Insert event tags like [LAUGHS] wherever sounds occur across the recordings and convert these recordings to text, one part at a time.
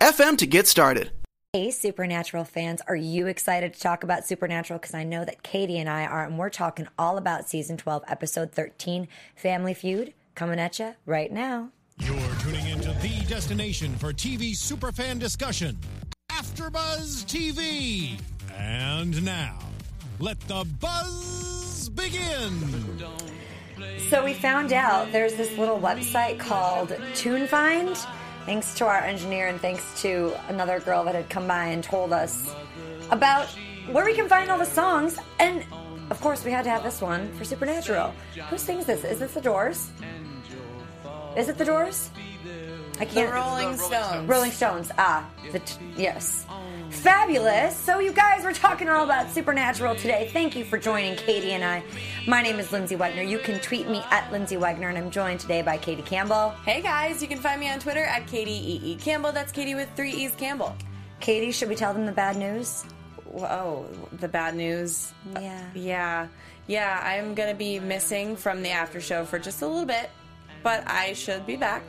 anchor.fm FM to get started. Hey, Supernatural fans, are you excited to talk about Supernatural? Because I know that Katie and I are, and we're talking all about season 12, episode 13, Family Feud, coming at you right now. You're tuning into the destination for TV superfan discussion, AfterBuzz TV. And now, let the buzz begin. So we found out there's this little website called TuneFind thanks to our engineer and thanks to another girl that had come by and told us about where we can find all the songs. And of course, we had to have this one for Supernatural. Who sings this? Is this the Doors? Is it the Doors? I can't. The Rolling Stones. Rolling Stones. Ah, the t- yes. Fabulous. So, you guys, we're talking all about Supernatural today. Thank you for joining Katie and I. My name is Lyndsey Wegner. You can tweet me at Lyndsey Wegner, and I'm joined today by Katie Campbell. Hey guys, you can find me on Twitter at Katie E. E. Campbell. That's Katie with three E's Campbell. Katie, should we tell them the bad news? Oh, the bad news. Yeah. Uh, yeah. Yeah, I'm going to be missing from the after show for just a little bit, but I should be back.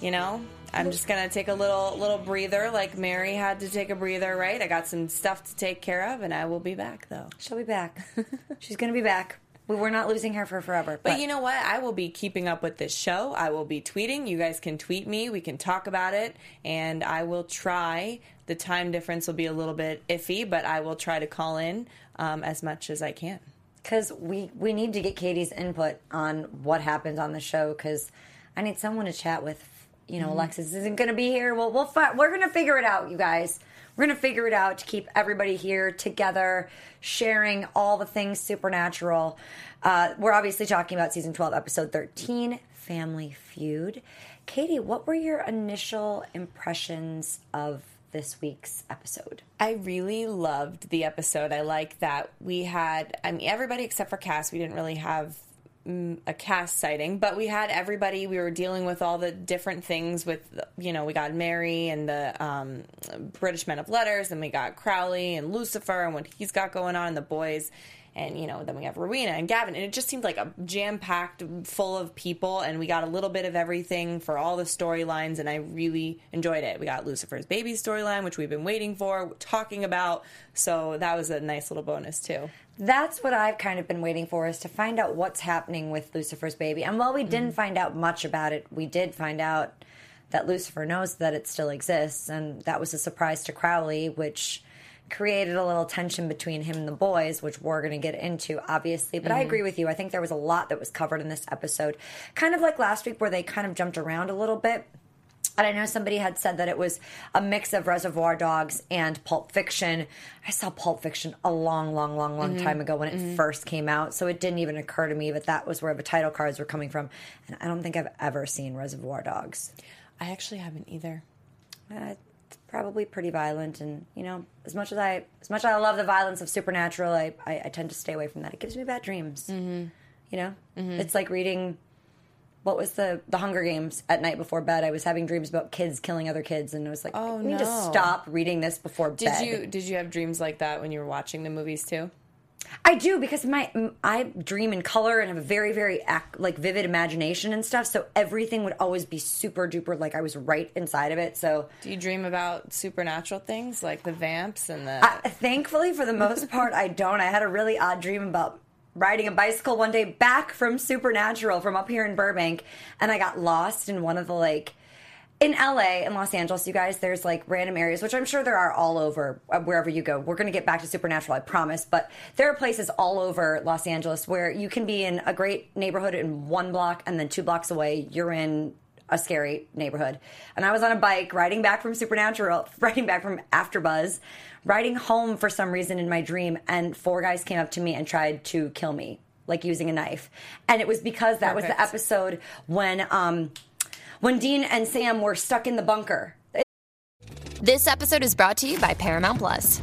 You know, I'm just gonna take a little little breather, like Mary had to take a breather, right? I got some stuff to take care of, and I will be back though. She'll be back. [LAUGHS] She's gonna be back. We were not losing her for forever. But, but you know what? I will be keeping up with this show. I will be tweeting. You guys can tweet me. We can talk about it, and I will try. The time difference will be a little bit iffy, but I will try to call in um, as much as I can. Because we we need to get Katie's input on what happens on the show. Because I need someone to chat with you know, mm-hmm. Alexis isn't going to be here. Well, we'll fi- we're going to figure it out, you guys. We're going to figure it out to keep everybody here together, sharing all the things supernatural. Uh, we're obviously talking about season 12, episode 13, Family Feud. Katie, what were your initial impressions of this week's episode? I really loved the episode. I like that we had, I mean, everybody except for Cass, we didn't really have a cast sighting, but we had everybody. We were dealing with all the different things. With you know, we got Mary and the um, British Men of Letters, and we got Crowley and Lucifer and what he's got going on, and the boys and you know then we have Rowena and Gavin and it just seemed like a jam packed full of people and we got a little bit of everything for all the storylines and I really enjoyed it. We got Lucifer's baby storyline which we've been waiting for, talking about, so that was a nice little bonus too. That's what I've kind of been waiting for is to find out what's happening with Lucifer's baby. And while we didn't mm-hmm. find out much about it, we did find out that Lucifer knows that it still exists and that was a surprise to Crowley which created a little tension between him and the boys, which we're going to get into, obviously. But mm-hmm. I agree with you. I think there was a lot that was covered in this episode. Kind of like last week, where they kind of jumped around a little bit. And I know somebody had said that it was a mix of Reservoir Dogs and Pulp Fiction. I saw Pulp Fiction a long, long, long, long mm-hmm. time ago when it mm-hmm. first came out. So it didn't even occur to me that that was where the title cards were coming from. And I don't think I've ever seen Reservoir Dogs. I actually haven't either. Uh, probably pretty violent and you know as much as i as much as i love the violence of supernatural i i, I tend to stay away from that it gives me bad dreams mm-hmm. you know mm-hmm. it's like reading what was the the Hunger Games at night before bed. I was having dreams about kids killing other kids, and I was like, Oh, "We need to no. stop reading this before Did bed." you did you have dreams like that when you were watching the movies too? I do because my I dream in color and have a very very ac- like vivid imagination and stuff. So everything would always be super duper like I was right inside of it. So Do you dream about supernatural things like the vamps and the? I, thankfully, for the most part, I don't. I had a really odd dream about riding a bicycle one day back from Supernatural from up here in Burbank, and I got lost in one of the like. In LA and Los Angeles, you guys, there's like random areas, which I'm sure there are all over uh, wherever you go. We're going to get back to Supernatural, I promise. But there are places all over Los Angeles where you can be in a great neighborhood in one block, and then two blocks away, you're in a scary neighborhood. And I was on a bike riding back from Supernatural, [LAUGHS] riding back from AfterBuzz, riding home for some reason in my dream, and four guys came up to me and tried to kill me, like using a knife. And it was because that was the episode when um when Dean and Sam were stuck in the bunker. This episode is brought to you by Paramount Plus.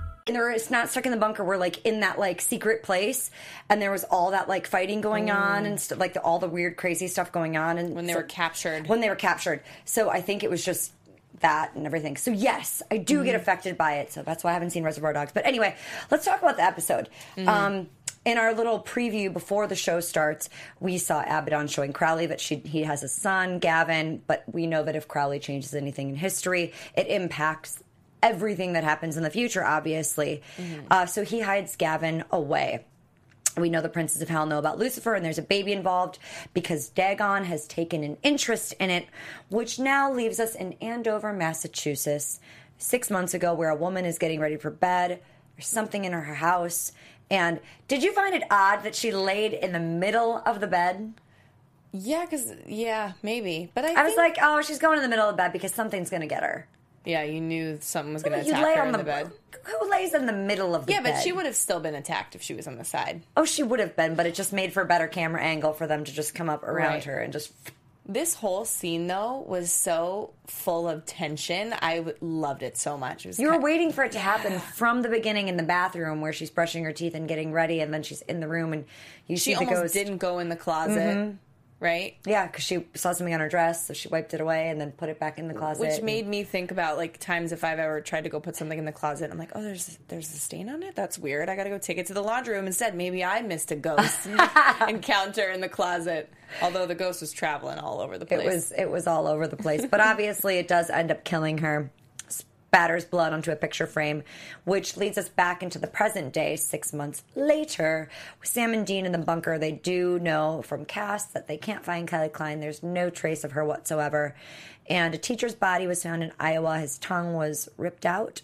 And they were it's not stuck in the bunker. We're like in that like secret place, and there was all that like fighting going on and mm. stuff like the, all the weird crazy stuff going on. And when they so- were captured. when they were captured. So I think it was just that and everything. So yes, I do get mm-hmm. affected by it. So that's why I haven't seen Reservoir Dogs. But anyway, let's talk about the episode. Mm-hmm. Um, in our little preview before the show starts, we saw Abaddon showing Crowley that she he has a son, Gavin. But we know that if Crowley changes anything in history, it impacts everything that happens in the future. Obviously, uh, so he hides Gavin away. We know the princes of hell know about Lucifer, and there's a baby involved because Dagon has taken an interest in it, which now leaves us in Andover, Massachusetts, six months ago, where a woman is getting ready for bed. There's something in her house. And did you find it odd that she laid in the middle of the bed? yeah, because yeah, maybe. But I, I was like, oh, she's going in the middle of the bed because something's going to get her. Yeah, you knew something was going to attack her in the, the bed. Who lays in the middle of the Yeah, bed? Yeah, but she would have still been attacked if she was on the side. Oh, she would have been, but it just made for a better camera angle for them to just come up around Right. her and just This whole scene though was so full of tension. I w- loved it so much. It You were waiting for it to happen [SIGHS] from the beginning in the bathroom where she's brushing her teeth and getting ready, and then she's in the room and you She almost ghost. didn't go in the closet, mm-hmm. Right? Yeah, because she saw something on her dress, so she wiped it away and then put it back in the closet. Which made me think about like times if I've ever tried to go put something in the closet, I'm like, oh, there's there's a stain on it. That's weird. I got to go take it to the laundry room instead. Maybe I missed a ghost [LAUGHS] encounter in the closet. Although the ghost was traveling all over the place. it was it was all over the place, but obviously it does end up killing her. Spatters blood onto a picture frame, which leads us back into the present day, six months later. With Sam and Dean in the bunker, they do know from Cass that they can't find Kelly Kline. There's no trace of her whatsoever. And a teacher's body was found in Iowa. His tongue was ripped out.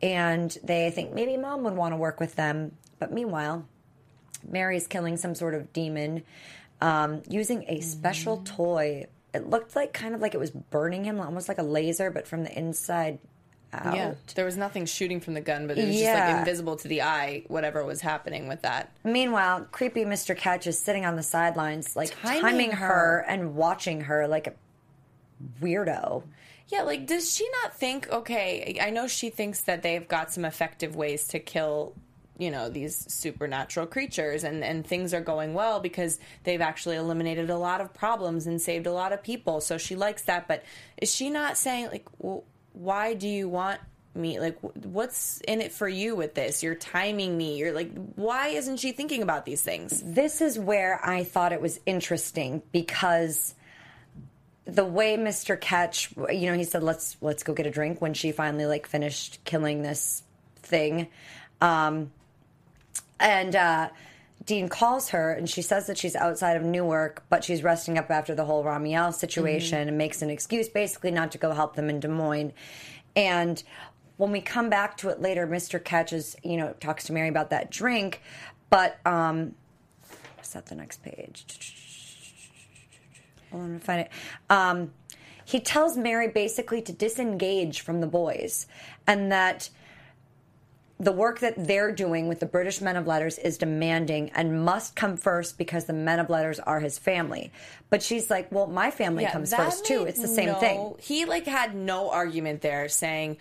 And they think maybe mom would want to work with them. But meanwhile, Mary's killing some sort of demon um, using a special toy. It looked like kind of like it was burning him, almost like a laser, but from the inside out. yeah. There was nothing shooting from the gun, but it was just like invisible to the eye. Whatever was happening with that. Meanwhile, creepy Mr. Ketch is sitting on the sidelines, like Timing timing, her. her. and watching her like a weirdo. Yeah, like does she not think? Okay, I know she thinks that they've got some effective ways to kill, you know, these supernatural creatures, and and things are going well because they've actually eliminated a lot of problems and saved a lot of people. So she likes that, but is she not saying like, well, why do you want? me like what's in it for you with this you're timing me you're like why isn't she thinking about these things This is where I thought it was interesting because the way Mr. Ketch, you know, he said, "Let's let's go get a drink." When she finally like finished killing this thing, um, And uh, Dean calls her and she says that she's outside of Newark, but she's resting up after the whole Ramiel situation Mm-hmm. and makes an excuse basically not to go help them in Des Moines. And when we come back to it later, Mr. Catches, you know, talks to Mary about that drink, but um, is that the next page? Hold on, I'm gonna find it. Um, he tells Mary basically to disengage from the boys and that the work that they're doing with the British Men of Letters is demanding and must come first because the Men of Letters are his family. But she's like, well, my family comes first too. It's the same no- thing. He like had no argument there saying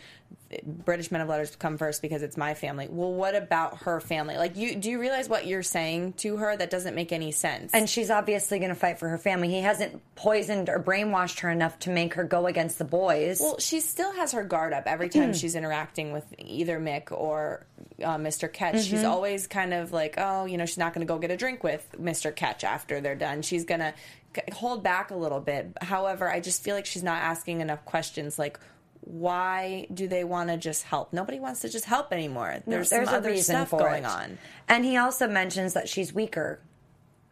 British men of letters come first because it's my family. Well, what about her family? Like you do you realize what you're saying to her that doesn't make any sense? And she's obviously going to fight for her family. He hasn't poisoned or brainwashed her enough to make her go against the boys. well, she still has her guard up every time she's interacting with either Mick or uh, Mr. Ketch. She's Mhm. always kind of like, oh, you know, she's not going to go get a drink with Mr. Ketch after they're done. She's going to hold back a little bit. However, I just feel like she's not asking enough questions like, why do they want to just help? Nobody wants to just help anymore. No, There's, some other stuff for going it. on. And he also mentions that she's weaker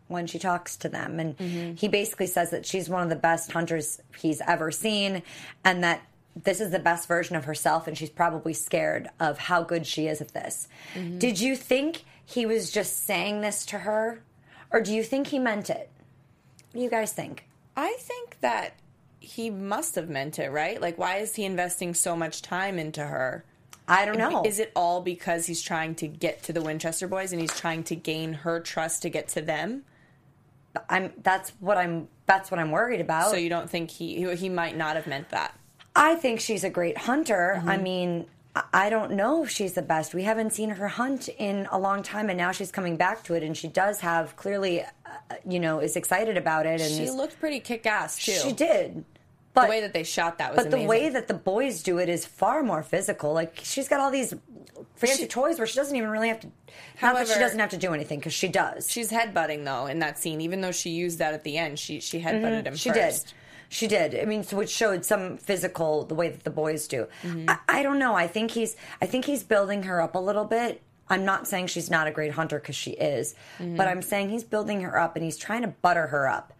when she talks to them. And Mm-hmm. he basically says that she's one of the best hunters he's ever seen and that this is the best version of herself and she's probably scared of how good she is at this. Mm-hmm. Did you think he was just saying this to her or do you think he meant it? What do you guys think? I think that he must have meant it, right? Like, why is he investing so much time into her? I don't know. Is it all because he's trying to get to the Winchester boys and he's trying to gain her trust to get to them? I'm that's what I'm that's what I'm worried about. So you don't think he he might not have meant that? I think she's a great hunter. Mm-hmm. I mean, I- don't know if she's the best. We haven't seen her hunt in a long time, and now she's coming back to it, and she does have clearly, uh, you know, is excited about it. And She is- looked pretty kick ass too. She did. But the way that they shot that was but amazing. the way that the boys do it is far more physical. Like she's got all these fancy toys where she doesn't even really have to. not that she doesn't have to do anything because she does. she's headbutting though in that scene, even though she used that at the end, she she headbutted him. Mm-hmm. She first. did. She did. I mean, which showed some physical the way that the boys do. Mm-hmm. I, I don't know. I think he's. I think he's building her up a little bit. I'm not saying she's not a great hunter because she is, Mm-hmm. but I'm saying he's building her up and he's trying to butter her up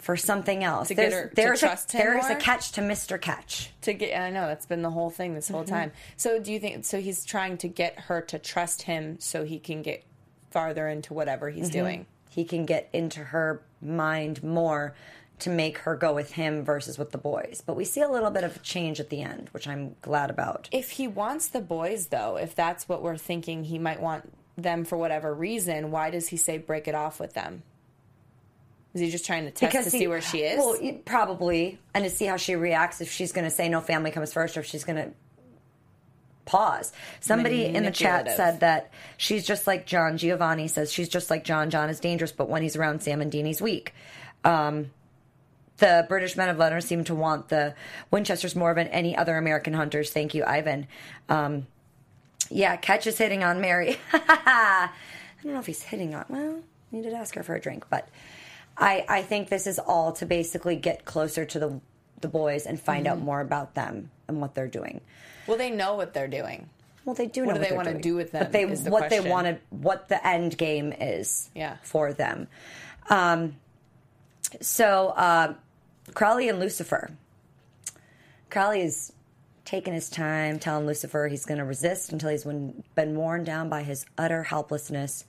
for something else. To get there's her to trust a, him there's a catch to Mr. Ketch. to get i know that's been the whole thing this whole Mm-hmm. time so do you think so he's trying to get her to trust him so he can get farther into whatever he's Mhm. doing He can get into her mind more to make her go with him versus with the boys. But we see a little bit of a change at the end, which I'm glad about. if he wants the boys though if that's what we're thinking he might want them for whatever reason why does he say break it off with them is he just trying to test to he- see where she is Well, probably, and to see how she reacts if she's going to say no family comes first, or if she's going to pause. Somebody in the chat said that she's just like John. Giovanni says she's just like John. John is dangerous, but when he's around Sam and Dean, he's weak. Um, the British men of letters seem to want the Winchesters more than any other American hunters. Thank you, Ivan. Um, yeah, Ketch is hitting on Mary. [LAUGHS] I don't know if he's hitting on. Well, you did ask her for a drink, but I I think this is all to basically get closer to the the boys and find out Mhm. more about them and what they're doing. well they know what they're doing Well, they do What know do they they're wanna do with them But they the what they question. want to what the end game is Yeah. for them. Um, so uh, Crowley and Lucifer. Crowley is taking his time, telling Lucifer he's going to resist until he's been worn down by his utter helplessness,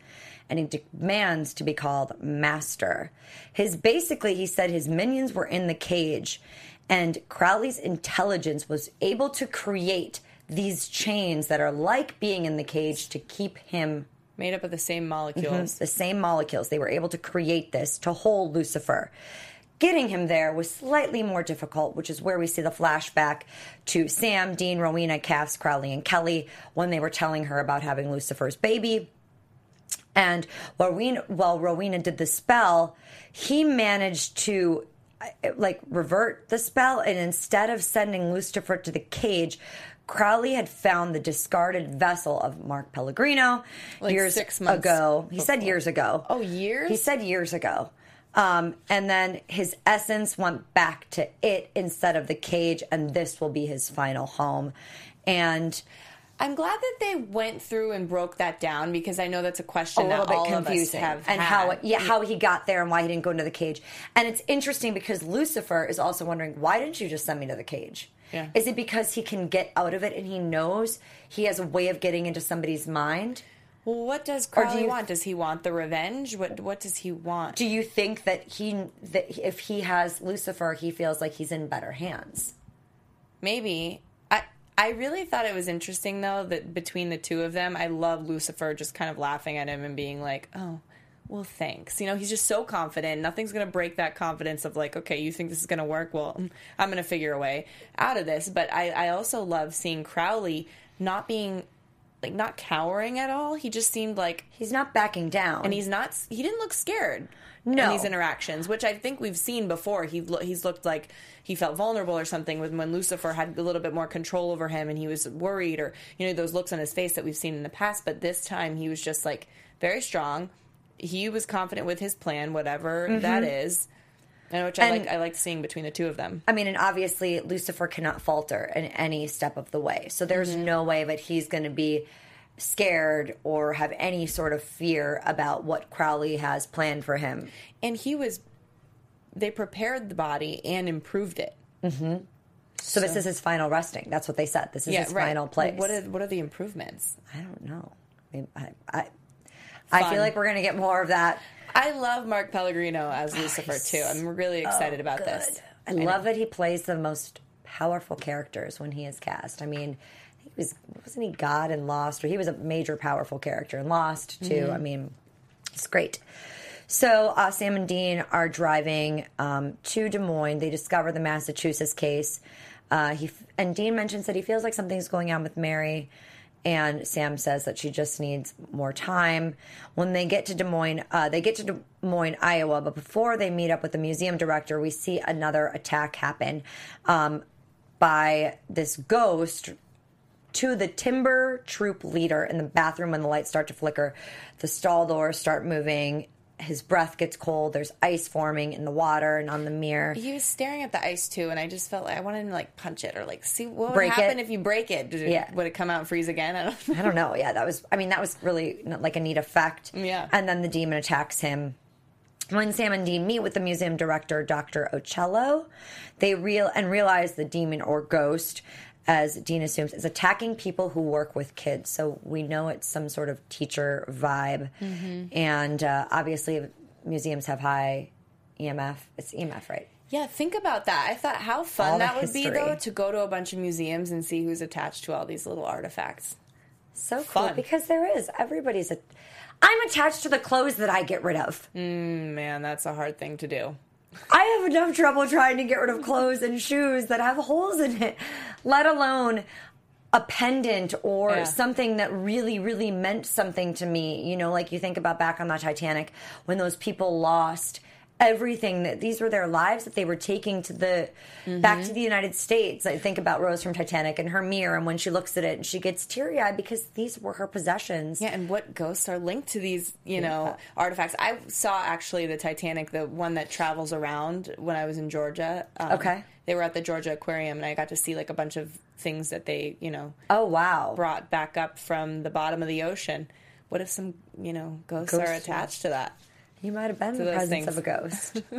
and he demands to be called master. His basically, he said his minions were in the cage, and Crowley's intelligence was able to create these chains that are like being in the cage to keep him made up of the same molecules Mhm, the same molecules. They were able to create this to hold Lucifer. Getting him there was slightly more difficult, which is where we see the flashback to Sam, Dean, Rowena, Cass, Crowley, and Kelly when they were telling her about having Lucifer's baby. And while Rowena, while Rowena did the spell, he managed to uh, like revert the spell, and instead of sending Lucifer to the cage, Crowley had found the discarded vessel of Mark Pellegrino Like years six months ago. He said years ago. Oh, years? He said years ago. Um, and then his essence went back to it instead of the cage, and this will be his final home. And I'm glad that they went through and broke that down because I know that's a a question little that bit all confusing of us have and had. how yeah how he got there and why he didn't go into the cage and it's interesting because lucifer is also wondering why didn't you just send me to the cage Yeah. is it because he can get out of it and he knows he has a way of getting into somebody's mind Well, what does Or do you- want? Does he want the revenge? What What does he want? do you think that he that if he has lucifer he feels like he's in better hands Maybe. I really thought it was interesting though that between the two of them, I love Lucifer just kind of laughing at him and being like, "Oh, well, thanks." You know, he's just so confident. Nothing's going to break that confidence of like, "Okay, you think this is going to work? Well, [LAUGHS] I'm going to figure a way out of this." But I I also love seeing Crowley not being like not cowering at all. He just seemed like he's not backing down and he's not he didn't look scared No. in these interactions which i think we've seen before he lo- he's looked like he felt vulnerable or something with when lucifer had a little bit more control over him and he was worried or you know those looks on his face that we've seen in the past but this time he was just like very strong he was confident with his plan whatever that is and which i Mm-hmm. And- like i like seeing between the two of them I mean, and obviously Lucifer cannot falter in any step of the way. So there's Mm-hmm. no way that he's going to be scared or have any sort of fear about what Crowley has planned for him. and he was they prepared the body and improved it mm-hmm. So, this is his final resting. That's what they said. This is his final place. what are, what are the improvements I don't know. I, mean, I, I, I feel like we're going to get more of that. I love Mark Pellegrino as oh, Lucifer too. I'm really excited about this. I love that he plays the most powerful characters when he is cast. I mean, was wasn't he God in Lost, or he was a major powerful character in Lost too. I mean, it's great. So uh, Sam and Dean are driving um, to Des Moines. They discover the Massachusetts case. Uh, he and Dean mentions that he feels like something's going on with Mary, and Sam says that she just needs more time. When they get to Des Moines, uh, they get to Des Moines, Iowa, but before they meet up with the museum director, we see another attack happen um, by this ghost to the timber troop leader in the bathroom when the lights start to flicker. The stall doors start moving. His breath gets cold. There's ice forming in the water and on the mirror. He was staring at the ice too, and I just felt like I wanted him to like punch it or like see what would Break happen it? if you break it. Did it Yeah. Would it come out and freeze again? I don't know. I don't know. Yeah, that was. I mean, that was really like a neat effect. Yeah. And then the demon attacks him. When Sam and Dean meet with the museum director, Dr. Ocello, they real and realize the demon or ghost, as Dean assumes, is attacking people who work with kids. So we know it's some sort of teacher vibe. And uh, obviously, museums have high EMF. It's EMF, right? Yeah, think about that. I thought how fun the that would be though to go to a bunch of museums and see who's attached to all these little artifacts. So cool Fun. because there is. Everybody's a. I'm attached to the clothes that I get rid of. Man, that's a hard thing to do. I have enough trouble trying to get rid of clothes and shoes that have holes in it, let alone a pendant or Yeah. something that really, really meant something to me. You know, like you think about back on the Titanic when those people lost everything that these were their lives that they were taking to the back to the United States. I think about Rose from Titanic and her mirror and when she looks at it and she gets teary eyed because these were her possessions. Yeah, and what ghosts are linked to these, you know, artifacts? I saw actually the Titanic, the one that travels around when I was in Georgia. Um, Okay. They were at the Georgia Aquarium, and I got to see like a bunch of things that they, you know, Oh wow. brought back up from the bottom of the ocean. What if some, you know, ghosts, Ghosts, are attached to that? You might have been the presence things. of a ghost. [LAUGHS]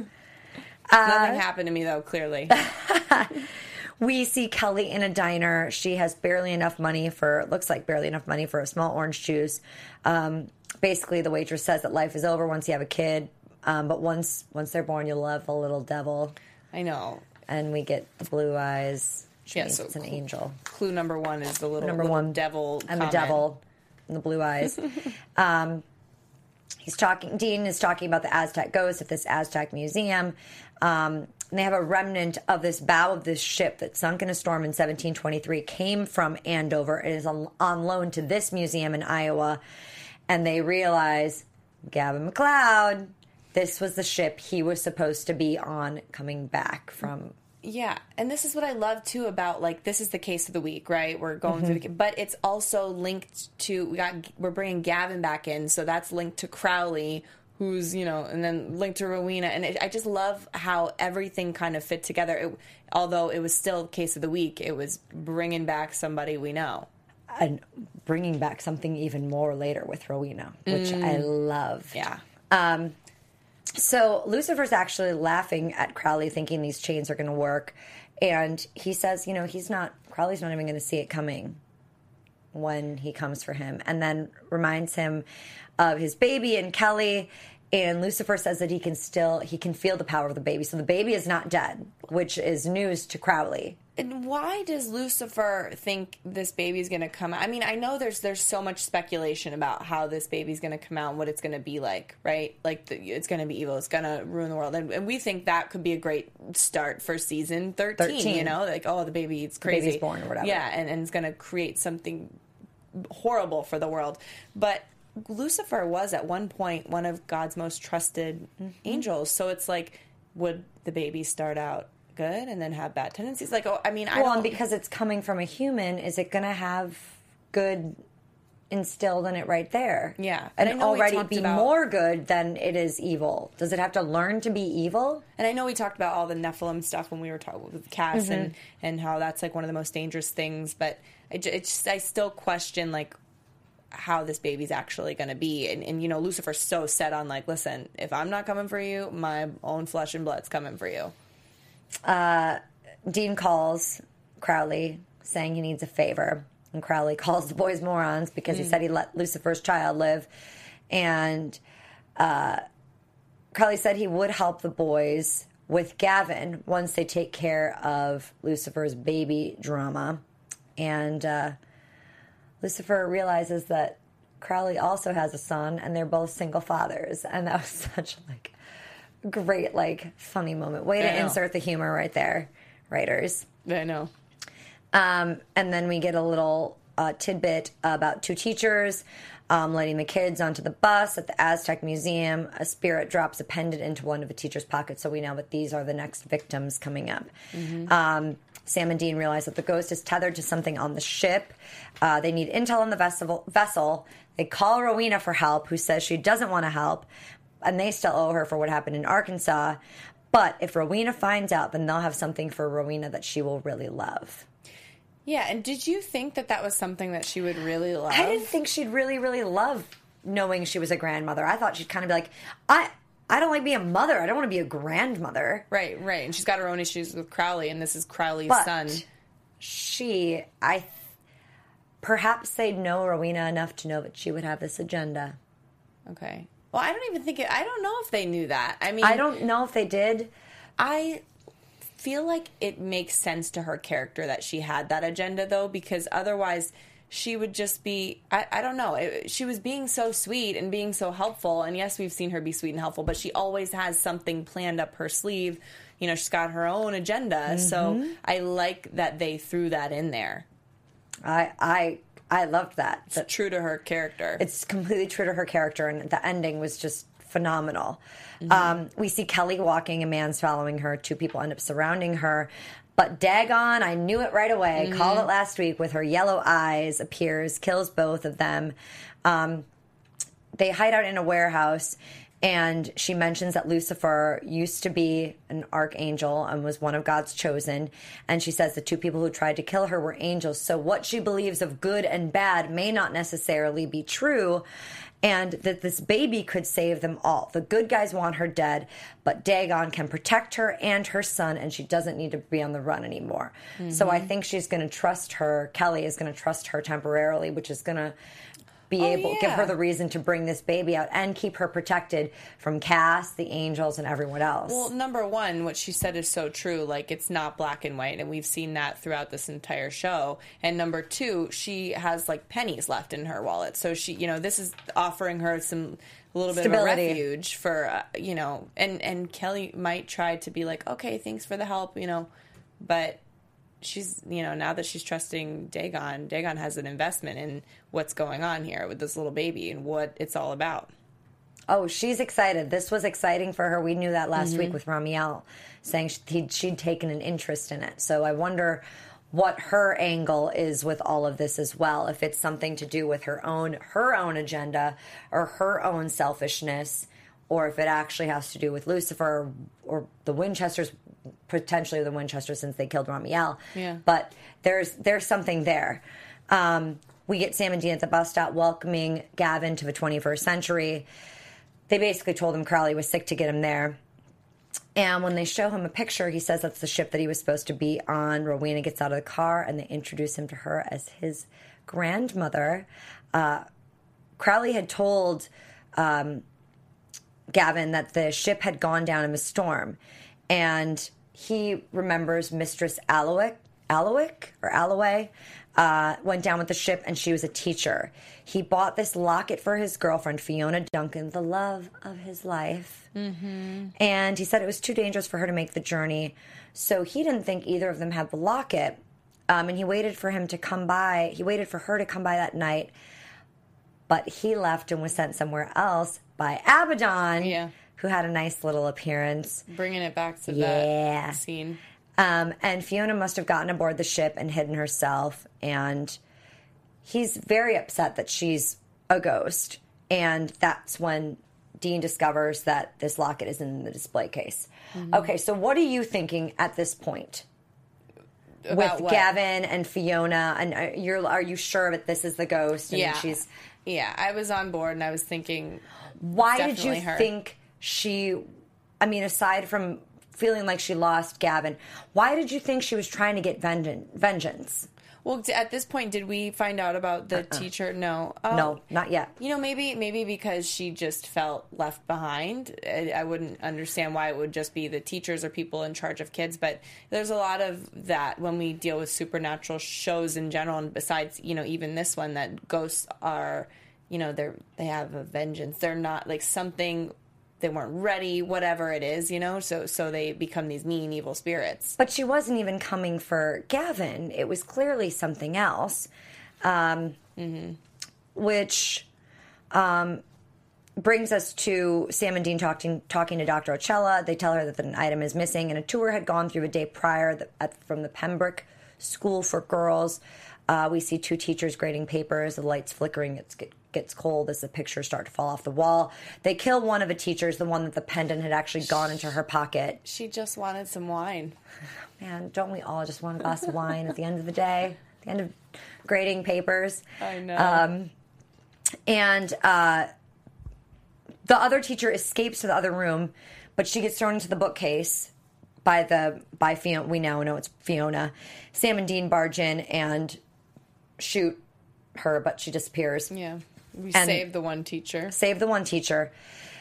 Nothing happened to me though. Clearly, [LAUGHS] We see Kelly in a diner. She has barely enough money for, looks like barely enough money for a small orange juice. Um, basically, the waitress says that life is over once you have a kid, um, but once once they're born, you'll love the little devil. I know. And we get the blue eyes. Which Yeah, so it's an angel. Clue number one is the little Number little one, devil. I'm the comment. devil, and the blue eyes. [LAUGHS] um, he's talking. Dean is talking about the Aztec ghost at this Aztec museum. Um, and they have a remnant of this bow of this ship that sunk in a storm in 1723. Came from Andover. It is on, on loan to this museum in Iowa, and they realize Gavin McLeod. This was the ship he was supposed to be on coming back from. Yeah, and this is what I love too about like this is the case of the week, right? We're going through, the, but it's also linked to we got we're bringing Gavin back in, so that's linked to Crowley, who's you know, and then linked to Rowena, and it, I just love how everything kind of fit together. It, although it was still case of the week, it was bringing back somebody we know. and bringing back something even more later with Rowena, which I love. Yeah. Um, so Lucifer's actually laughing at Crowley, thinking these chains are going to work, and he says, you know, he's not. Crowley's not even going to see it coming when he comes for him, and then reminds him of his baby and Kelly. And Lucifer says that he can still he can feel the power of the baby, so the baby is not dead, which is news to Crowley. And why does Lucifer think this baby's going to come out? I mean, I know there's there's so much speculation about how this baby's going to come out and what it's going to be like, right? Like the, it's going to be evil, it's going to ruin the world, and, and we think that could be a great start for season 13, 13. You know, like oh, the baby, it's crazy, baby's born or whatever. Yeah, and, and it's going to create something horrible for the world, but. Lucifer was at one point one of God's most trusted Mm-hmm. angels. So it's like, would the baby start out good and then have bad tendencies? Like, oh, I mean, I well, and because it's coming from a human, is it going to have good instilled in it right there? Yeah. And and I know we already be about- more good than it is evil. Does it have to learn to be evil? And I know we talked about all the Nephilim stuff when we were talking with Cass Mm-hmm. and, and how that's like one of the most dangerous things. But I, just, I still question like how this baby's actually going to be. And, and, you know, Lucifer's so set on like, listen, if I'm not coming for you, my own flesh and blood's coming for you. Dean calls Crowley saying he needs a favor. And Crowley [LAUGHS] calls the boys morons because he said he let Lucifer's child live. And uh, Crowley said he would help the boys with Gavin once they take care of Lucifer's baby drama. And uh, Lucifer realizes that Crowley also has a son and they're both single fathers. And that was [LAUGHS] such like great, like funny moment. Way to insert the humor right there, writers. I know. Um, and then we get a little uh, tidbit about two teachers um, letting the kids onto the bus at the Aztec Museum. A spirit drops a pendant into one of the teacher's pockets, so we know that these are the next victims coming up. Um, Sam and Dean realize that the ghost is tethered to something on the ship. Uh, they need intel on the vessel. vessel. They call Rowena for help, who says she doesn't want to help, and they still owe her for what happened in Arkansas. But if Rowena finds out, then they'll have something for Rowena that she will really love. Yeah. And did you think that that was something that she would really love? I didn't think she'd really, really love knowing she was a grandmother. I thought she'd kind of be like, I, I don't like being a mother. I don't want to be a grandmother. Right, right. And she's got her own issues with Crowley, and this is Crowley's But son. she, I, th- perhaps they'd know Rowena enough to know that she would have this agenda. Okay. Well, I don't even think it. I don't know if they knew that. I mean, I don't know if they did. I feel like it makes sense to her character that she had that agenda, though, because otherwise she would just be. I, I don't know. It, she was being so sweet and being so helpful. And yes, we've seen her be sweet and helpful, but she always has something planned up her sleeve. You know, she's got her own agenda. So mm-hmm. I like that they threw that in there. I, I, I loved that. that True to her character. it's completely true to her character, and the ending was just phenomenal. Um, we see Kelly walking, a man's following her. Two people end up surrounding her. But Dagon, I knew it right away. Called it last week with her yellow eyes, appears, kills both of them. Um, they hide out in a warehouse and she mentions that Lucifer used to be an archangel and was one of God's chosen. And she says the two people who tried to kill her were angels. So what she believes of good and bad may not necessarily be true. And that this baby could save them all. The good guys want her dead but Dagon can protect her and her son and she doesn't need to be on the run anymore. So I mm-hmm. think she's going to trust her Kelly is going to trust her temporarily which is going to be able to give her the reason to bring this baby out and keep her protected from Cass, the angels, and everyone else. Well, number one, what she said is so true. Like, it's not black and white, and we've seen that throughout this entire show. And number two, she has like pennies left in her wallet. So she, you know, this is offering her some a little bit of a refuge for, uh, you know, and and Kelly might try to be like, okay, thanks for the help, you know, but she's you know now that she's trusting Dagon, Dagon has an investment in what's going on here with this little baby and what it's all about. oh, she's excited. This was exciting for her. We knew that last week mm-hmm. with Ramiel saying she- he'd, she'd taken an interest in it. So I wonder what her angle is with all of this as well. If it's something to do with her own her own agenda or her own selfishness, or if it actually has to do with Lucifer or the Winchesters, potentially the Winchester since they killed Ramiel. Yeah. But there's there's something there. Um, we get Sam and Dean at the bus stop welcoming Gavin to the 21st century. They basically told him Crowley was sick to get him there. And when they show him a picture, he says that's the ship that he was supposed to be on. Rowena gets out of the car and they introduce him to her as his grandmother. Uh, Crowley had told um, Gavin that the ship had gone down in a storm. And he remembers Mistress Allowick, Allowick or Alloway uh, went down with the ship and she was a teacher. He bought this locket for his girlfriend, Fiona Duncan, the love of his life. Mm-hmm. And he said it was too dangerous for her to make the journey. So he didn't think either of them had the locket. Um, and he waited for him to come by. He waited for her to come by that night. But he left and was sent somewhere else by Abaddon, Yeah. Who had a nice little appearance. Bringing it back to Yeah. that scene. Um, and Fiona must have gotten aboard the ship and hidden herself. And he's very upset that she's a ghost. And that's when Dean discovers that this locket is in the display case. Mm-hmm. Okay, so what are you thinking at this point? About With what? Gavin and Fiona, and are you're are you sure that this is the ghost? And Yeah. she's Yeah, I was on board and I was thinking, why did you her. think she? I mean, aside from feeling like she lost Gavin, why did you think she was trying to get vengeance? Vengeance? well, at this point, did we find out about the uh-uh. teacher? No. Oh, Uh-uh. No, um, not yet. You know, maybe maybe because she just felt left behind. I, I wouldn't understand why it would just be the teachers or people in charge of kids. But there's a lot of that when we deal with supernatural shows in general, and besides, you know, even this one, that ghosts are, you know, they're they have a vengeance. They're not like something. They weren't ready, whatever it is, you know. So, so they become these mean, evil spirits. But she wasn't even coming for Gavin. It was clearly something else, um, which um, brings us to Sam and Dean talking talking to Dr. Ocella. They tell her that an item is missing, and a tour had gone through a day prior at, from the Pembroke School for Girls. Uh, we see two teachers grading papers. The lights flickering. It's gets cold as the pictures start to fall off the wall. They kill one of the teachers, the one that the pendant had actually gone into her pocket. She just wanted some wine. Man, don't we all just want a glass of wine at the end of the day? At the end of grading papers. I know. Um, and uh, the other teacher escapes to the other room, but she gets thrown into the bookcase by the by Fiona. We now know it's Fiona. Sam and Dean barge in and shoot her, but she disappears. yeah, we And- saved the one teacher. Save the one teacher.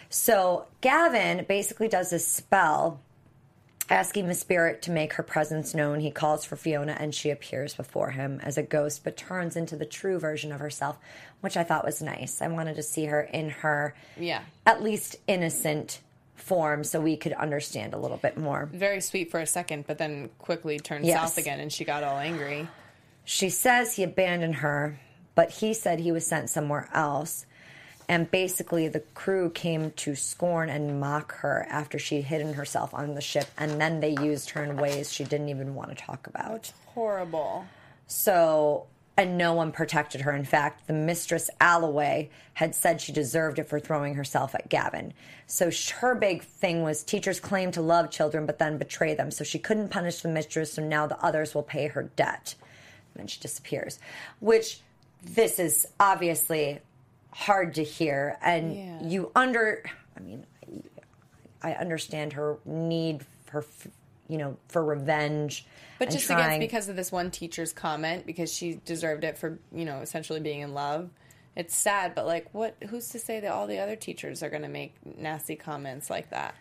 So Gavin basically does this spell asking the spirit to make her presence known. He calls for Fiona and she appears before him as a ghost, but turns into the true version of herself, which I thought was nice. I wanted to see her in her Yeah. at least innocent form so we could understand a little bit more. very sweet for a second, but then quickly turned Yes. south again, and she got all angry. She says he abandoned her, but he said he was sent somewhere else. And basically, the crew came to scorn and mock her after she'd hidden herself on the ship, and then they used her in ways she didn't even want to talk about. Horrible. So, and no one protected her. In fact, the mistress Alloway had said she deserved it for throwing herself at Gavin. So, her big thing was teachers claim to love children but then betray them. So, she couldn't punish the mistress, so now the others will pay her debt. And then she disappears, which this is obviously hard to hear. And Yeah. you under, I mean, I understand her need for, you know, for revenge. But just trying- against because of this one teacher's comment, because she deserved it for you know essentially being in love. It's sad, but like, what? Who's to say that all the other teachers are going to make nasty comments like that?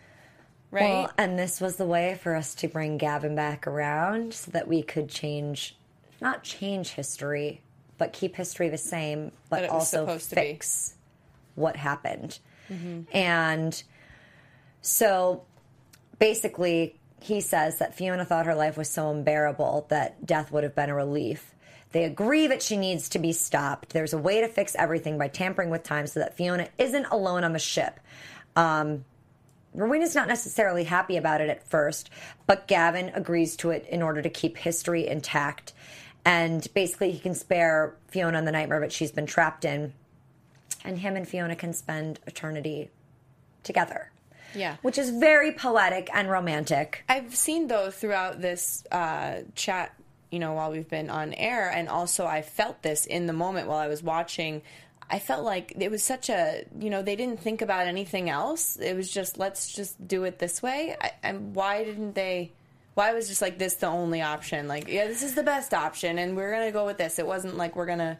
Right? Well, and this was the way for us to bring Gavin back around so that we could change, not change history, but keep history the same, but That it was also fix what happened. Mm-hmm. And so basically, he says that Fiona thought her life was so unbearable that death would have been a relief. They agree that she needs to be stopped. There's a way to fix everything by tampering with time so that Fiona isn't alone on the ship. Um, Rowena's not necessarily happy about it at first, but Gavin agrees to it in order to keep history intact. And basically, he can spare Fiona and the nightmare that she's been trapped in. And him and Fiona can spend eternity together. Yeah. Which is very poetic and romantic. I've seen though throughout this uh, chat you know, while we've been on air. And also, I felt this in the moment while I was watching. I felt like it was such a, you know, they didn't think about anything else. It was just, let's just do it this way. I, and why didn't they? Why was just like this the only option? Like, yeah, this is the best option, and we're gonna go with this. It wasn't like we're gonna.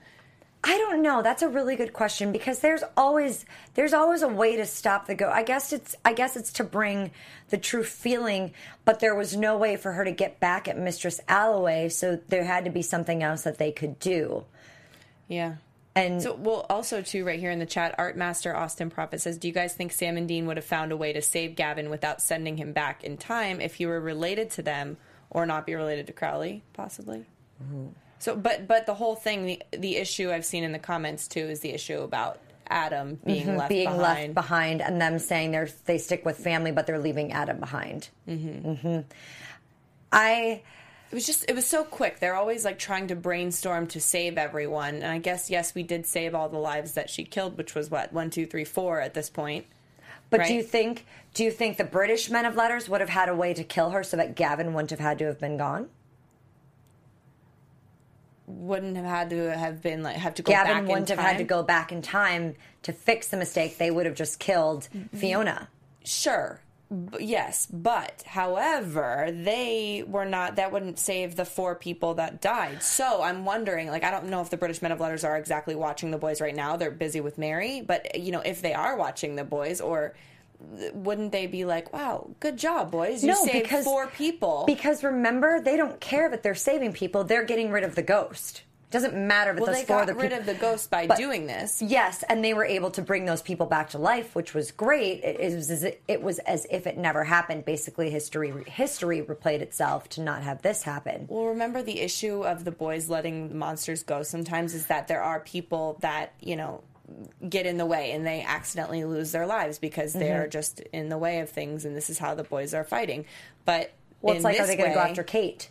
I don't know. That's a really good question because there's always there's always a way to stop the go. I guess it's I guess it's to bring the true feeling, but there was no way for her to get back at Mistress Alloway, so there had to be something else that they could do. Yeah. And So, well, also too, right here in the chat, Art Master Austin Prophet says, "Do you guys think Sam and Dean would have found a way to save Gavin without sending him back in time if he were related to them, or not be related to Crowley, possibly?" So, but but the whole thing, the the issue I've seen in the comments too is the issue about Adam being left Mm-hmm. being behind. left behind and them saying they're they stick with family but they're leaving Adam behind. Mm-hmm. I It was just it was so quick. They're always like trying to brainstorm to save everyone, and I guess yes, we did save all the lives that she killed, which was what one, two, three, four at this point. but Right. do you think do you think the British men of letters would have had a way to kill her so that Gavin wouldn't have had to have been gone? Wouldn't have had to have been like have to go Gavin back wouldn't have had to go back in time to fix the mistake. They would have just killed Mm-hmm. Fiona. Sure. B- yes, but however, they were not. That wouldn't save the four people that died. So I'm wondering, like, I don't know if the British Men of Letters are exactly watching the boys right now. They're busy with Mary, but you know, if they are watching the boys, or wouldn't they be like, "Wow, good job, boys! You saved four people." Because remember, they don't care that they're saving people; they're getting rid of the ghost. Doesn't matter if well, those they four got rid of the ghost by But- doing this. Yes, and they were able to bring those people back to life, which was great. It, it was as if, it was as if it never happened. Basically, history history replayed itself to not have this happen. Well, remember the issue of the boys letting the monsters go sometimes is that there are people that, you know, get in the way and they accidentally lose their lives because they're Mm-hmm. just in the way of things and this is how the boys are fighting. But Well, it's like, are they going to go after Kate?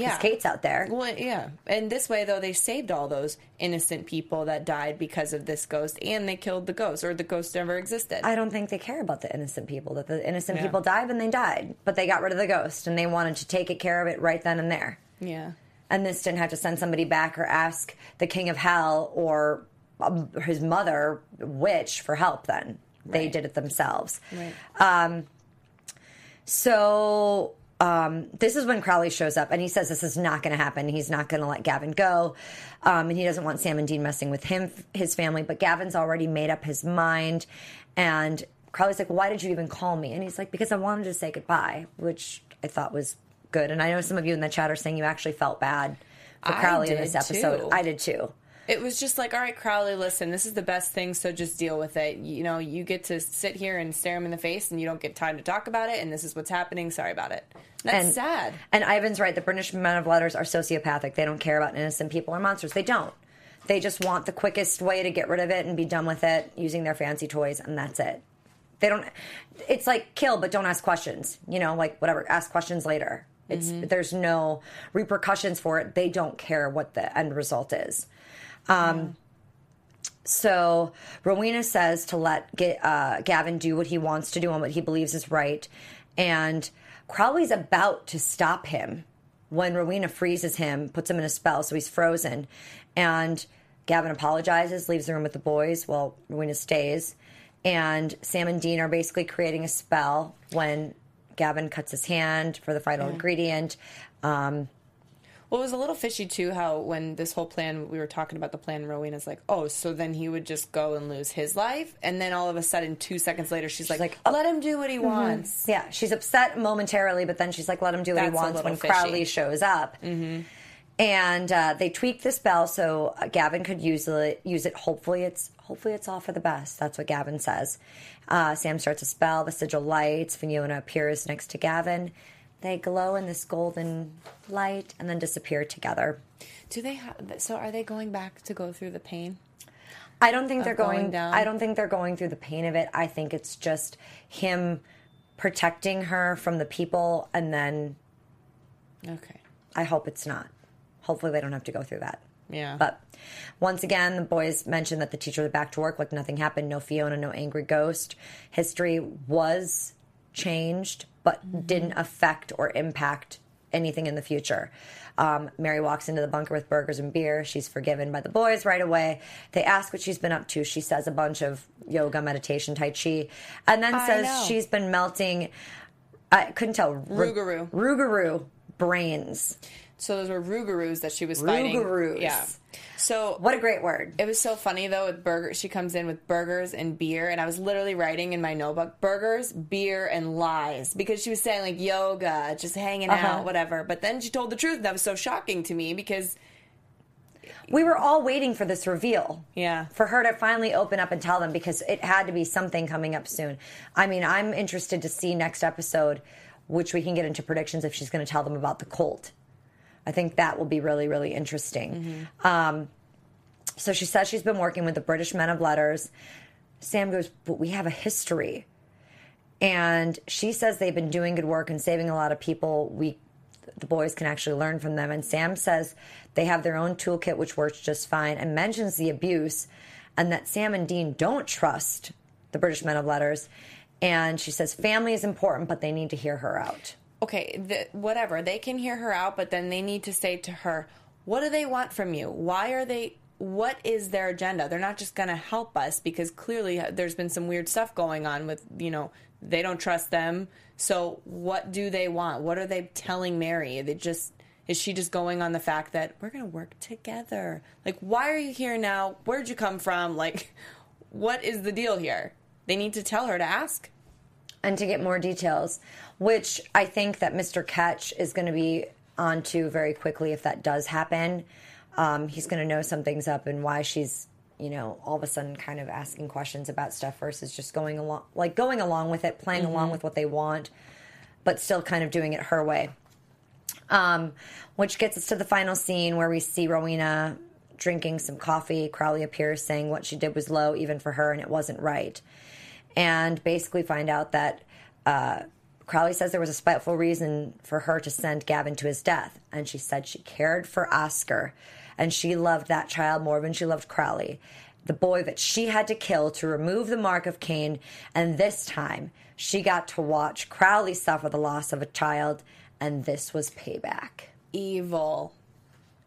Yeah. Kate's out there. Well, yeah. And this way, though, they saved all those innocent people that died because of this ghost, and they killed the ghost, or the ghost never existed. I don't think they care about the innocent people. That the innocent Yeah. people died when they died, but they got rid of the ghost and they wanted to take it care of it right then and there. yeah. And this didn't have to send somebody back or ask the king of hell or um, his mother witch for help. Then they did it themselves. Right. Um, so um, this is when Crowley shows up and he says this is not going to happen. He's not going to let Gavin go. Um, and he doesn't want Sam and Dean messing with him, his family. But Gavin's already made up his mind. And Crowley's like, why did you even call me? And he's like, because I wanted to say goodbye, which I thought was good. And I know some of you in the chat are saying you actually felt bad for Crowley in this episode. too. I did too. It was just like, all right, Crowley, listen, this is the best thing, so just deal with it. You know, you get to sit here and stare him in the face, and you don't get time to talk about it, and this is what's happening. Sorry about it. That's and, sad. And Ivan's right. The British men of letters are sociopathic. They don't care about innocent people or monsters. They don't. They just want the quickest way to get rid of it and be done with it using their fancy toys, and that's it. They don't. It's like kill, but don't ask questions. You know, like whatever. Ask questions later. It's mm-hmm. there's no repercussions for it. They don't care what the end result is. Um, So Rowena says to let Ga- uh, Gavin do what he wants to do and what he believes is right. And Crowley's about to stop him when Rowena freezes him, puts him in a spell, so he's frozen. And Gavin apologizes, leaves the room with the boys. while Rowena stays. And Sam and Dean are basically creating a spell when Gavin cuts his hand for the final ingredient. Um, Well, it was a little fishy too. How when this whole plan, we were talking about the plan. Rowena's like, "Oh, so then he would just go and lose his life," and then all of a sudden, two seconds later, she's, like, like, oh. "Let him do what he wants." Yeah, she's upset momentarily, but then she's like, let him do what he That's a wants when fishy. Crowley shows up. Mm-hmm. And uh, they tweaked the spell so uh, Gavin could use it. Use it. Hopefully, it's hopefully it's all for the best. That's what Gavin says. Uh, Sam starts a spell. The sigil lights. Fiona appears next to Gavin. They glow in this golden light and then disappear together. Do they? have so are they going back to go through the pain? I don't think they're going going. down? I don't think they're going through the pain of it. I think it's just him protecting her from the people, and then Okay. I hope it's not. Hopefully, they don't have to go through that. Yeah. But once again, the boys mentioned that the teachers are back to work like nothing happened. No Fiona, no angry ghost. History was changed, but Mm-hmm. didn't affect or impact anything in the future. Um, Mary walks into the bunker with burgers and beer. She's forgiven by the boys right away. They ask what she's been up to. She says a bunch of yoga, meditation, tai chi, and then I says know. she's been melting. I couldn't tell. Ru- Rougarou. Rougarou brains. So those were Rougaroos that she was fighting. Rougaroos. Yeah. So What a great word. It was so funny though with burger. She comes in with burgers and beer, and I was literally writing in my notebook burgers, beer, and lies because she was saying like yoga, just hanging Uh-huh. out, whatever. But then she told the truth. and That was so shocking to me because We were all waiting for this reveal. Yeah. For her to finally open up and tell them because it had to be something coming up soon. I mean, I'm interested to see next episode, which we can get into predictions if she's going to tell them about the Colt. I think that will be really, really interesting. Um, so she says she's been working with the British Men of Letters. Sam goes, But we have a history. And she says they've been doing good work and saving a lot of people. We, the boys can actually learn from them. And Sam says they have their own toolkit, which works just fine, and mentions the abuse, and that Sam and Dean don't trust the British Men of Letters. And she says family is important, but they need to hear her out. Okay, the, whatever they can hear her out, but then they need to say to her, what do they want from you? Why are they? What is their agenda? They're not just going to help us because clearly uh, there's been some weird stuff going on with you know they don't trust them. So what do they want? What are they telling Mary? They just is she just going on the fact that we're going to work together? Like, why are you here now? Where'd you come from? [LAUGHS] Like, what is the deal here? They need to tell her to ask. and to get more details, which I think that Mr. Ketch is going to be onto very quickly if that does happen. Um, he's going to know something's up and why she's, you know, all of a sudden kind of asking questions about stuff versus just going along, like going along with it, playing along with what they want, but still kind of doing it her way. Um, which gets us to the final scene where we see Rowena drinking some coffee. Crowley appears saying what she did was low even for her and it wasn't right. And basically find out that uh, Crowley says there was a spiteful reason for her to send Gavin to his death. And she said she cared for Oscar and she loved that child more than she loved Crowley. The boy that she had to kill to remove the mark of Cain. And this time she got to watch Crowley suffer the loss of a child. And this was payback. Evil.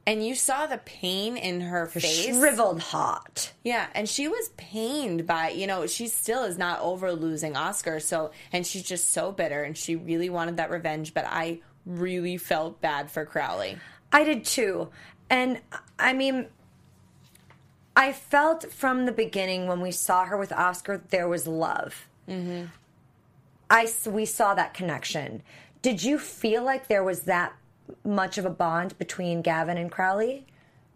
And you saw the pain in her face. Shriveled hot. Yeah, and she was pained by, you know, she still is not over losing Oscar. So, and she's just so bitter and she really wanted that revenge. But I really felt bad for Crowley. I did too. And I mean, I felt from the beginning when we saw her with Oscar, there was love. Mm-hmm. I we saw that connection. Did you feel like there was that much of a bond between Gavin and Crowley?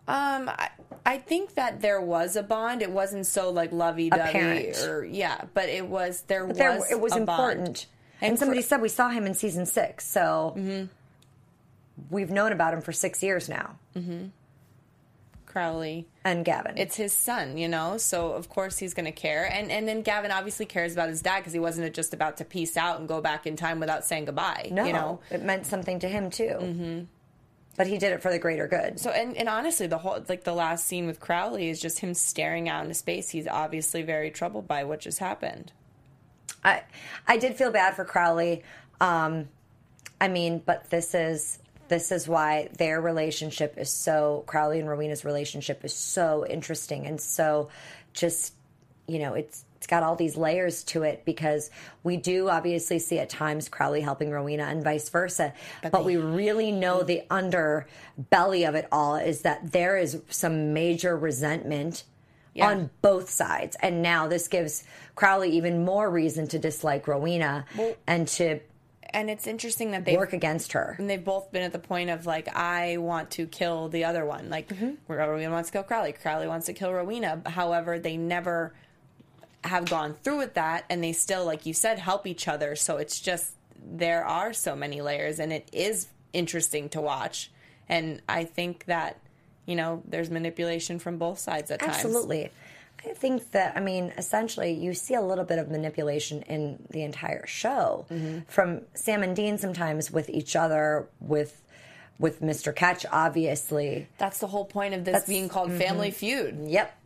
Um, I, I think that there was a bond. It wasn't so like lovey dovey or yeah, but it was there But was there, it was important. bond. And, And somebody Cr- said we saw him in season six, so we've known about him for six years now. Crowley. And Gavin, It's his son, you know, so of course he's going to care. And and then Gavin obviously cares about his dad because he wasn't just about to peace out and go back in time without saying goodbye. no, you know. it meant something to him too. Mm-hmm. But he did it for the greater good. So and, and honestly, the whole like the last scene with Crowley is just him staring out into space. He's obviously very troubled by what just happened. I I did feel bad for Crowley. Um, I mean, but this is this is why their relationship is so Crowley and Rowena's relationship is so interesting and so just you know it's it's got all these layers to it because we do obviously see at times Crowley helping Rowena and vice versa, but, we really know the underbelly of it all is that there is some major resentment Yeah. on both sides. And now this gives Crowley even more reason to dislike Rowena and to And it's interesting that they work against her. and they've both been at the point of like I want to kill the other one. Like mm-hmm. Rowena wants to kill Crowley, Crowley wants to kill Rowena. However, they never have gone through with that, and they still, like you said, help each other. So it's just there are so many layers, and it is interesting to watch. And I think that you know there's manipulation from both sides at times. Absolutely. I think that, I mean, essentially, you see a little bit of manipulation in the entire show mm-hmm. from Sam and Dean sometimes with each other, with with Mr. Ketch, obviously. That's the whole point of this That's- being called mm-hmm. Family Feud. Yep.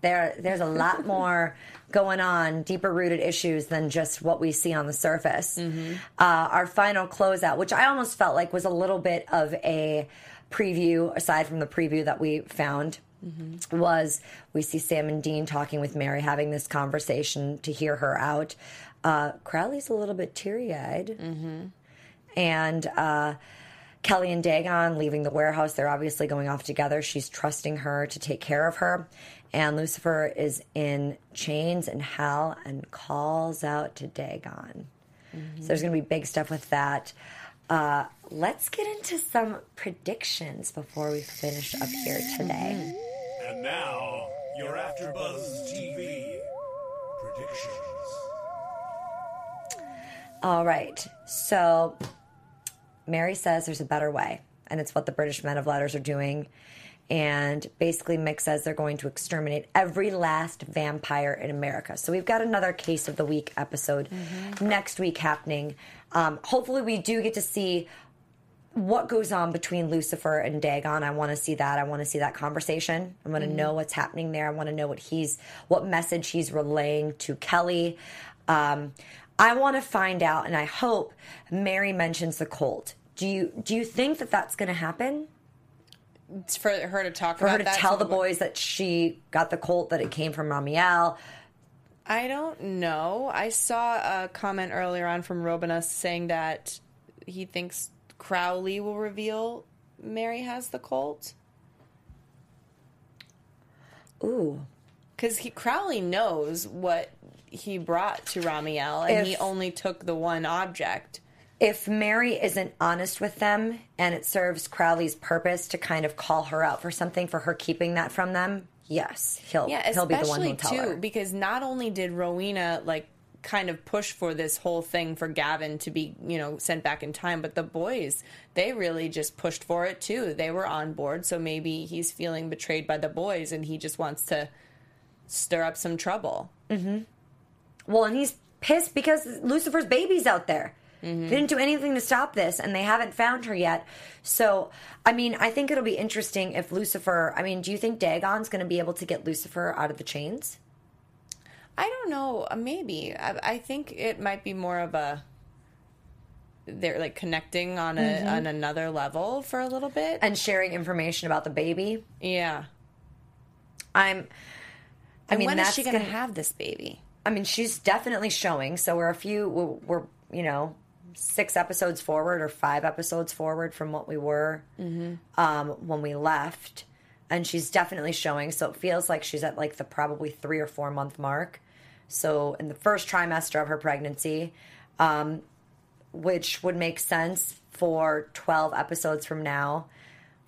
There, there's a lot [LAUGHS] more going on, deeper rooted issues than just what we see on the surface. Mm-hmm. Uh, our final closeout, which I almost felt like was a little bit of a preview, aside from the preview that we found, was we see Sam and Dean talking with Mary, having this conversation to hear her out. Uh, Crowley's a little bit teary eyed. And uh, Kelly and Dagon leaving the warehouse. They're obviously going off together. She's trusting her to take care of her. And Lucifer is in chains in hell and calls out to Dagon. So there's going to be big stuff with that. Uh, let's get into some predictions before we finish up here today. And now, your AfterBuzz TV predictions. All right. So Mary says there's a better way, and it's what the British men of letters are doing. And basically, Mick says they're going to exterminate every last vampire in America. So we've got another case of the week episode next week happening. Um, hopefully, we do get to see what goes on between Lucifer and Dagon. I want to see that. I want to see that conversation. I want to know what's happening there. I want to know what he's, what message he's relaying to Kelly. Um, I want to find out, and I hope Mary mentions the Colt. Do you do you think that that's going to happen It's for her to talk for her to tell the boys that she got the Colt that it came from Ramiel? I don't know. I saw a comment earlier on from Robinus saying that he thinks Crowley will reveal Mary has the Colt. Ooh, Because Crowley knows what he brought to Ramiel, and he only took the one object. if Mary isn't honest with them and it serves Crowley's purpose to kind of call her out for something for her keeping that from them, yes, he'll Yeah, he'll be the one especially who'll tell too her. because not only did Rowena like kind of push for this whole thing for Gavin to be, you know, sent back in time, but the boys, they really just pushed for it too. They were on board, so maybe he's feeling betrayed by the boys and he just wants to stir up some trouble. Mm-hmm. Well, and he's pissed because Lucifer's baby's out there. They didn't do anything to stop this, and they haven't found her yet. So, I mean, I think it'll be interesting if Lucifer. I mean, do you think Dagon's going to be able to get Lucifer out of the chains? I don't know, uh, maybe. I, I think it might be more of a they're like connecting on a Mm-hmm. on another level for a little bit. and sharing information about the baby. yeah. I'm. I And mean, when is she going to gonna- have this baby? I mean, she's definitely showing. So we're a few. We're, we're you know six episodes forward or five episodes forward from what we were um, when we left, and she's definitely showing. So it feels like she's at like the probably three or four month mark. So in the first trimester of her pregnancy, um, which would make sense for twelve episodes from now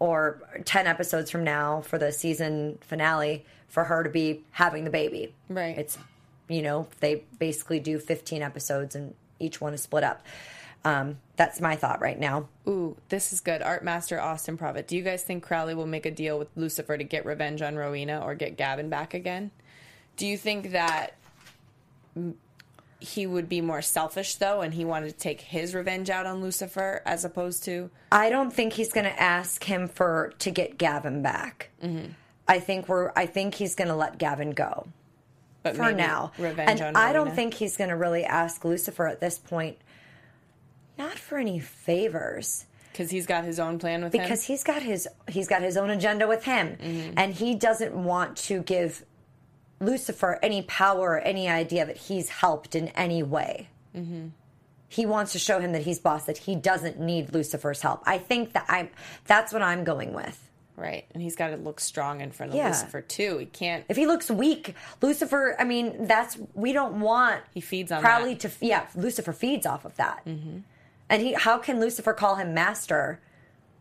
or 10 episodes from now for the season finale for her to be having the baby. Right. It's, you know, they basically do 15 episodes and each one is split up. Um, that's my thought right now. Ooh, this is good. Art Master Austin Prophet. Do you guys think Crowley will make a deal with Lucifer to get revenge on Rowena or get Gavin back again? Do you think that he would be more selfish though and he wanted to take his revenge out on Lucifer as opposed to I don't think he's going to ask him for to get Gavin back. I think we're. I think he's going to let Gavin go but for now. revenge and I don't think he's going to really ask Lucifer at this point. Not for any favors. because he's got his own plan with because him. he's got his he's got his own agenda with him mm-hmm. and he doesn't want to give lucifer any power or any idea that he's helped in any way mm-hmm. he wants to show him that he's boss that he doesn't need lucifer's help i think that i'm that's what i'm going with Right, and he's got to look strong in front of Yeah. Lucifer too. He can't. if he looks weak lucifer i mean that's we don't want He feeds on crowley that. to yeah lucifer feeds off of that mm-hmm. and he how can lucifer call him master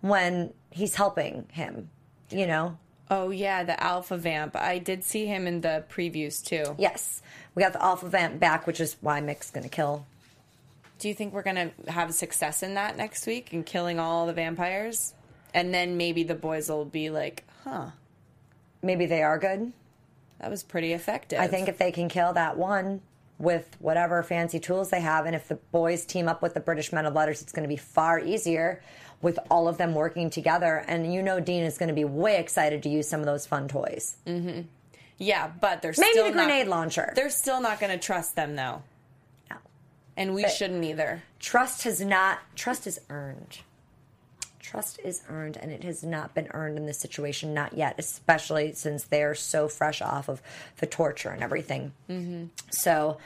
when he's helping him you know Oh yeah, the Alpha Vamp. I did see him in the previews too. Yes, we got the Alpha Vamp back, which is why Mick's going to kill. Do you think we're gonna have success in that next week in killing all the vampires? And then maybe the boys will be like, "Huh, Maybe they are good. that was pretty effective." I think if they can kill that one with whatever fancy tools they have, and if the boys team up with the British Men of Letters, it's going to be far easier with all of them working together. And you know, Dean is going to be way excited to use some of those fun toys. Mm-hmm. Yeah, but they're Maybe still the not- grenade launcher. They're still not going to trust them though, No. and we shouldn't either. Trust has not. Trust is earned. Trust is earned, and it has not been earned in this situation, not yet. Especially since they're so fresh off of the torture and everything. Mm-hmm. So,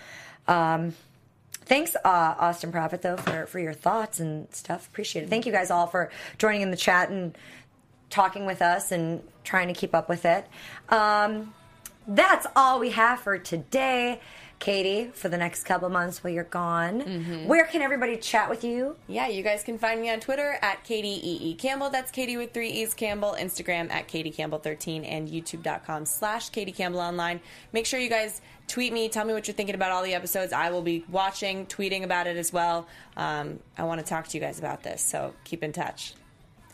um, thanks, uh, Austin Prophet though, for for your thoughts and stuff. Appreciate it. Thank you guys all for joining in the chat and talking with us and trying to keep up with it. Um, that's all we have for today. Katie, for the next couple months while you're gone, where can everybody chat with you? Yeah, you guys can find me on Twitter at Katie E. Campbell. That's Katie with three E's Campbell. Instagram at Katie Campbell 13 and YouTube.com slash Katie Campbell online. Make sure you guys tweet me. Tell me what you're thinking about all the episodes. I will be watching, tweeting about it as well. Um, I want to talk to you guys about this, so keep in touch.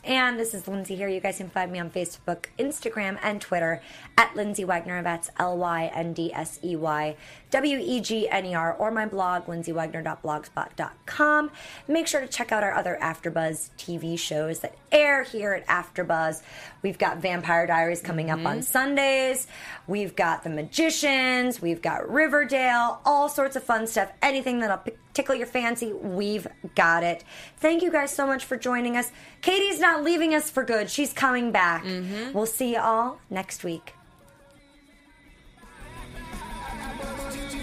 And this is Lyndsey here. You guys can find me on Facebook, Instagram, and Twitter at Lyndsey Wegner. That's L Y N D S E Y W E G N E R, or my blog, lyndseywegner.blogspot.com. Make sure to check out our other AfterBuzz TV shows that air here at AfterBuzz. We've got Vampire Diaries coming up on mm-hmm. Sundays. We've got The Magicians. We've got Riverdale. All sorts of fun stuff. Anything that'll pick tickle your fancy, we've got it. Thank you guys so much for joining us. Katie's not leaving us for good. She's coming back. Mm-hmm. We'll see you all next week.